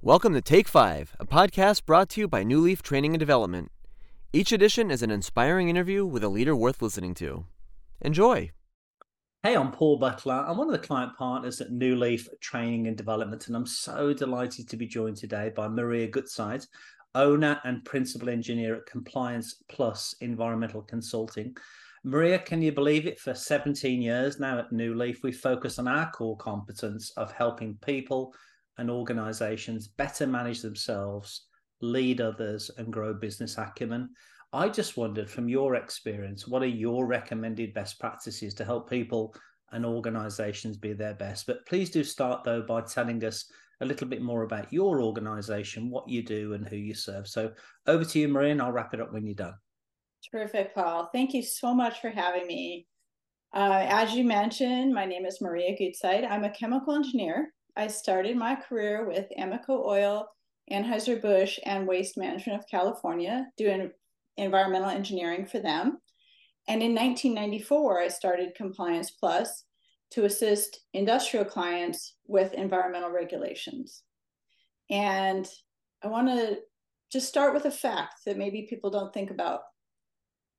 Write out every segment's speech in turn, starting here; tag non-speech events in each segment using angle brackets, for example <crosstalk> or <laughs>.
Welcome to Take 5, a podcast brought to you by New Leaf Training and Development. Each edition is an inspiring interview with a leader worth listening to. Enjoy. Hey, I'm Paul Butler. I'm one of the client partners at New Leaf Training and Development, and I'm so delighted to be joined today by Maria Gutzeit, owner and principal engineer at Compliance Plus Environmental Consulting. Maria, can you believe it? For 17 years now at New Leaf, we focus on our core competence of helping people and organizations better manage themselves, lead others, and grow business acumen. I just wondered from your experience, what are your recommended best practices to help people and organizations be their best? But please do start though by telling us a little bit more about your organization, what you do, and who you serve. So over to you, Maria, and I'll wrap it up when you're done. Terrific, Paul. Thank you so much for having me. Uh, as you mentioned, my name is Maria Gutzeit. I'm a chemical engineer I started my career with Amoco Oil, Anheuser-Busch, and Waste Management of California, doing environmental engineering for them. And in 1994, I started Compliance Plus to assist industrial clients with environmental regulations. And I want to just start with a fact that maybe people don't think about.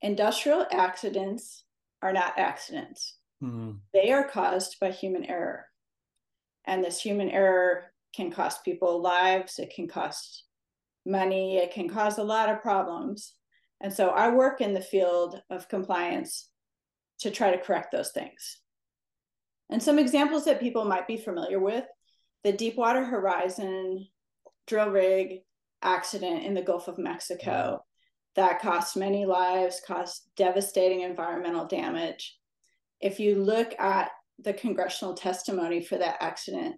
Industrial accidents are not accidents. Mm. They are caused by human error. And this human error can cost people lives, it can cost money, it can cause a lot of problems. And so I work in the field of compliance to try to correct those things. And some examples that people might be familiar with the Deepwater Horizon drill rig accident in the Gulf of Mexico that cost many lives, caused devastating environmental damage. If you look at the congressional testimony for that accident.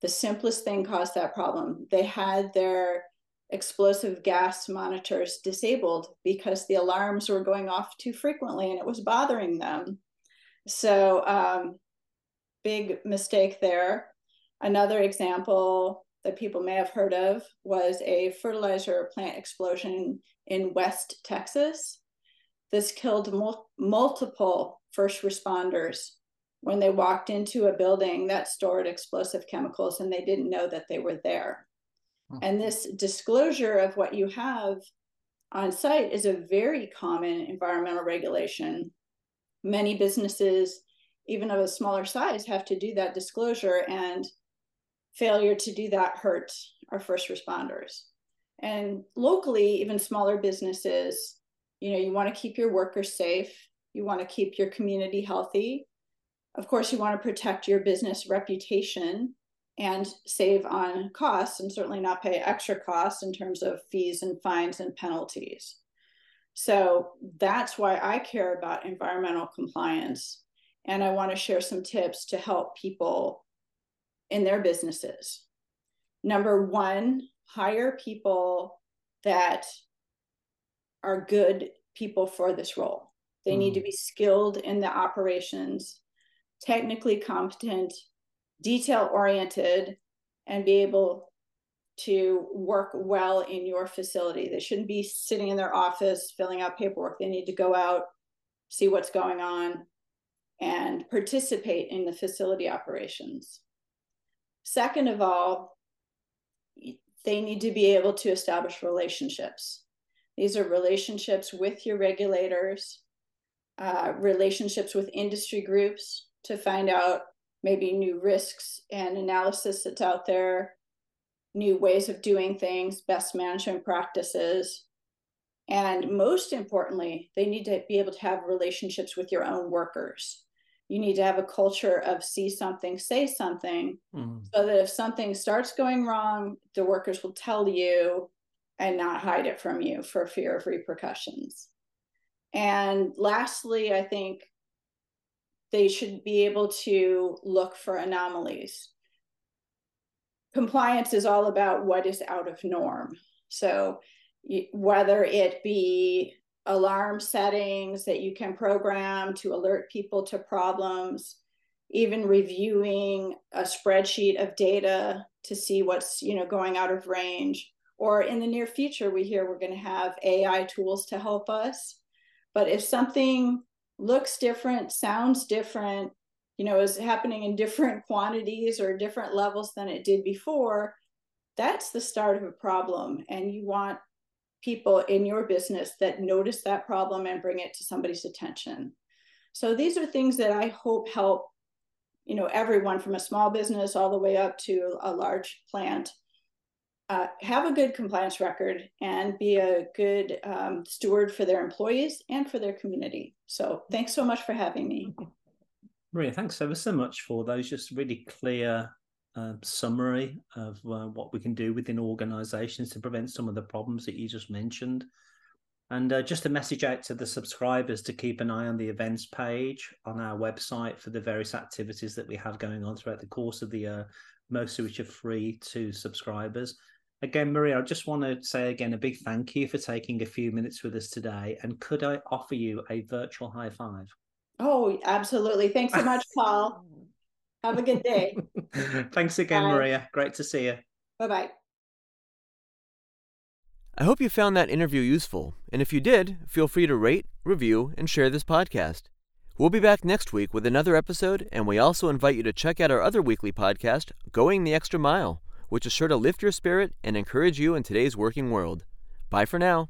The simplest thing caused that problem. They had their explosive gas monitors disabled because the alarms were going off too frequently and it was bothering them. So, um, big mistake there. Another example that people may have heard of was a fertilizer plant explosion in West Texas. This killed mul- multiple first responders when they walked into a building that stored explosive chemicals and they didn't know that they were there. Hmm. And this disclosure of what you have on site is a very common environmental regulation. Many businesses, even of a smaller size, have to do that disclosure, and failure to do that hurts our first responders. And locally, even smaller businesses, you know, you want to keep your workers safe, you want to keep your community healthy, of course, you want to protect your business reputation and save on costs and certainly not pay extra costs in terms of fees and fines and penalties. So that's why I care about environmental compliance. And I want to share some tips to help people in their businesses. Number one, hire people that are good people for this role. They mm. need to be skilled in the operations technically competent, detail oriented, and be able to work well in your facility. They shouldn't be sitting in their office filling out paperwork. They need to go out, see what's going on, and participate in the facility operations. Second of all, they need to be able to establish relationships. These are relationships with your regulators, uh, relationships with industry groups, to find out maybe new risks and analysis that's out there, new ways of doing things, best management practices. And most importantly, they need to be able to have relationships with your own workers. You need to have a culture of see something, say something, mm-hmm. so that if something starts going wrong, the workers will tell you and not hide it from you for fear of repercussions. And lastly, I think they should be able to look for anomalies. Compliance is all about what is out of norm. So, whether it be alarm settings that you can program to alert people to problems, even reviewing a spreadsheet of data to see what's you know going out of range or in the near future we hear we're going to have ai tools to help us but if something looks different, sounds different, you know, is happening in different <laughs> quantities or different levels than it did before, that's the start of a problem. And you want people in your business that notice that problem and bring it to somebody's attention. So these are things that I hope help, you know, everyone from a small business all the way up to a large plant uh, have a good compliance record and be a good um, steward for their employees and for their community. So thanks so much for having me. Maria, thanks ever so much for those just really clear uh, summary of uh, what we can do within organizations to prevent some of the problems that you just mentioned. And uh, just a message out to the subscribers to keep an eye on the events page on our website for the various activities that we have going on throughout the course of the year, most of which are free to subscribers. Again, Maria, I just want to say again a big thank you for taking a few minutes with us today. And could I offer you a virtual high five? Oh, absolutely. Thanks so much, Paul. <laughs> Have a good day. <laughs> Thanks again, Bye. Maria. Great to see you. Bye bye. I hope you found that interview useful, and if you did, feel free to rate, review, and share this podcast. We'll be back next week with another episode, and we also invite you to check out our other weekly podcast, Going the Extra Mile which is sure to lift your spirit and encourage you in today's working world. Bye for now.